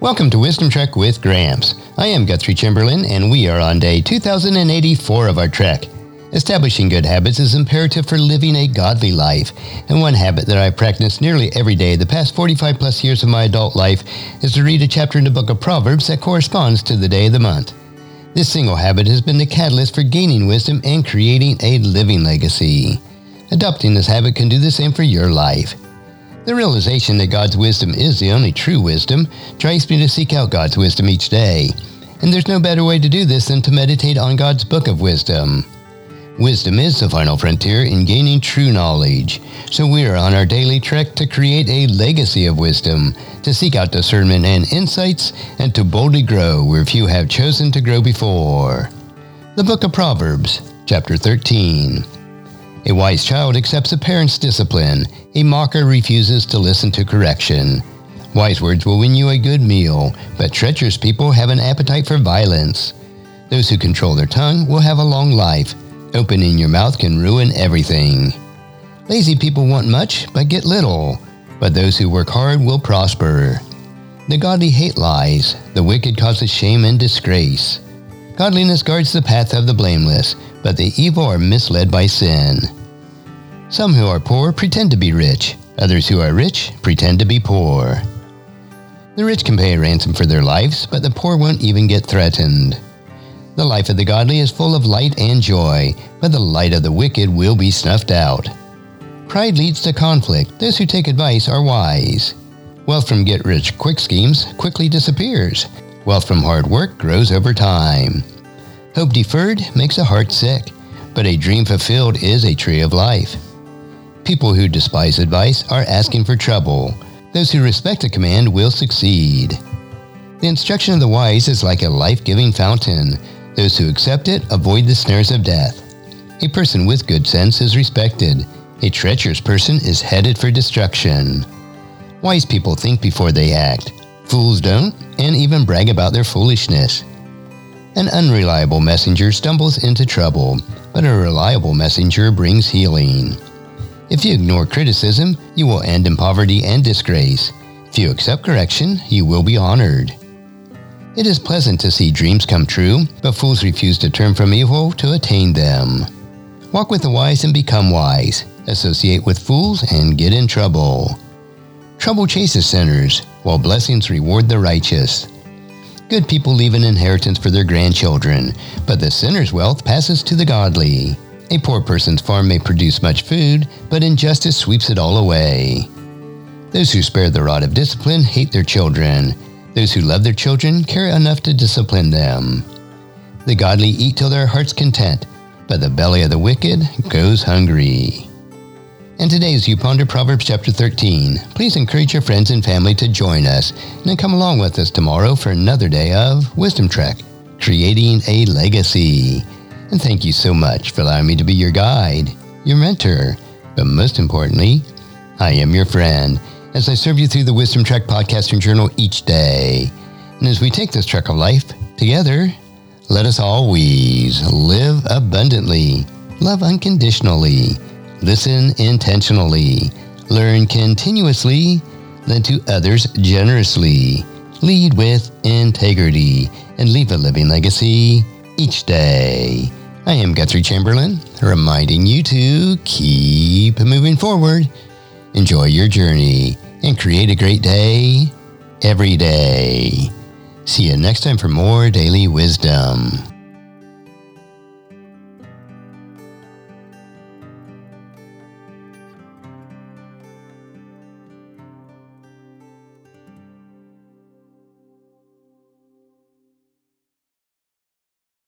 Welcome to Wisdom Trek with Gramps. I am Guthrie Chamberlain, and we are on day 2084 of our trek. Establishing good habits is imperative for living a godly life, and one habit that I practice nearly every day the past 45 plus years of my adult life is to read a chapter in the book of Proverbs that corresponds to the day of the month. This single habit has been the catalyst for gaining wisdom and creating a living legacy. Adopting this habit can do the same for your life. The realization that God's wisdom is the only true wisdom drives me to seek out God's wisdom each day. And there's no better way to do this than to meditate on God's book of wisdom. Wisdom is the final frontier in gaining true knowledge. So we are on our daily trek to create a legacy of wisdom, to seek out discernment and insights, and to boldly grow where few have chosen to grow before. The Book of Proverbs, chapter 13. A wise child accepts a parent's discipline. A mocker refuses to listen to correction. Wise words will win you a good meal, but treacherous people have an appetite for violence. Those who control their tongue will have a long life. Opening your mouth can ruin everything. Lazy people want much, but get little. But those who work hard will prosper. The godly hate lies. The wicked causes shame and disgrace. Godliness guards the path of the blameless, but the evil are misled by sin. Some who are poor pretend to be rich. Others who are rich pretend to be poor. The rich can pay a ransom for their lives, but the poor won't even get threatened. The life of the godly is full of light and joy, but the light of the wicked will be snuffed out. Pride leads to conflict. Those who take advice are wise. Wealth from get rich quick schemes quickly disappears. Wealth from hard work grows over time. Hope deferred makes a heart sick, but a dream fulfilled is a tree of life. People who despise advice are asking for trouble. Those who respect a command will succeed. The instruction of the wise is like a life giving fountain. Those who accept it avoid the snares of death. A person with good sense is respected. A treacherous person is headed for destruction. Wise people think before they act. Fools don't, and even brag about their foolishness. An unreliable messenger stumbles into trouble, but a reliable messenger brings healing. If you ignore criticism, you will end in poverty and disgrace. If you accept correction, you will be honored. It is pleasant to see dreams come true, but fools refuse to turn from evil to attain them. Walk with the wise and become wise. Associate with fools and get in trouble. Trouble chases sinners, while blessings reward the righteous. Good people leave an inheritance for their grandchildren, but the sinner's wealth passes to the godly. A poor person's farm may produce much food, but injustice sweeps it all away. Those who spare the rod of discipline hate their children. Those who love their children care enough to discipline them. The godly eat till their heart's content, but the belly of the wicked goes hungry. And today, as you ponder Proverbs chapter 13, please encourage your friends and family to join us and then come along with us tomorrow for another day of Wisdom Trek, creating a legacy. And thank you so much for allowing me to be your guide, your mentor, but most importantly, I am your friend as I serve you through the Wisdom Trek podcast and journal each day. And as we take this trek of life together, let us always live abundantly, love unconditionally, listen intentionally, learn continuously, lend to others generously, lead with integrity, and leave a living legacy each day. I am Guthrie Chamberlain, reminding you to keep moving forward, enjoy your journey, and create a great day every day. See you next time for more daily wisdom.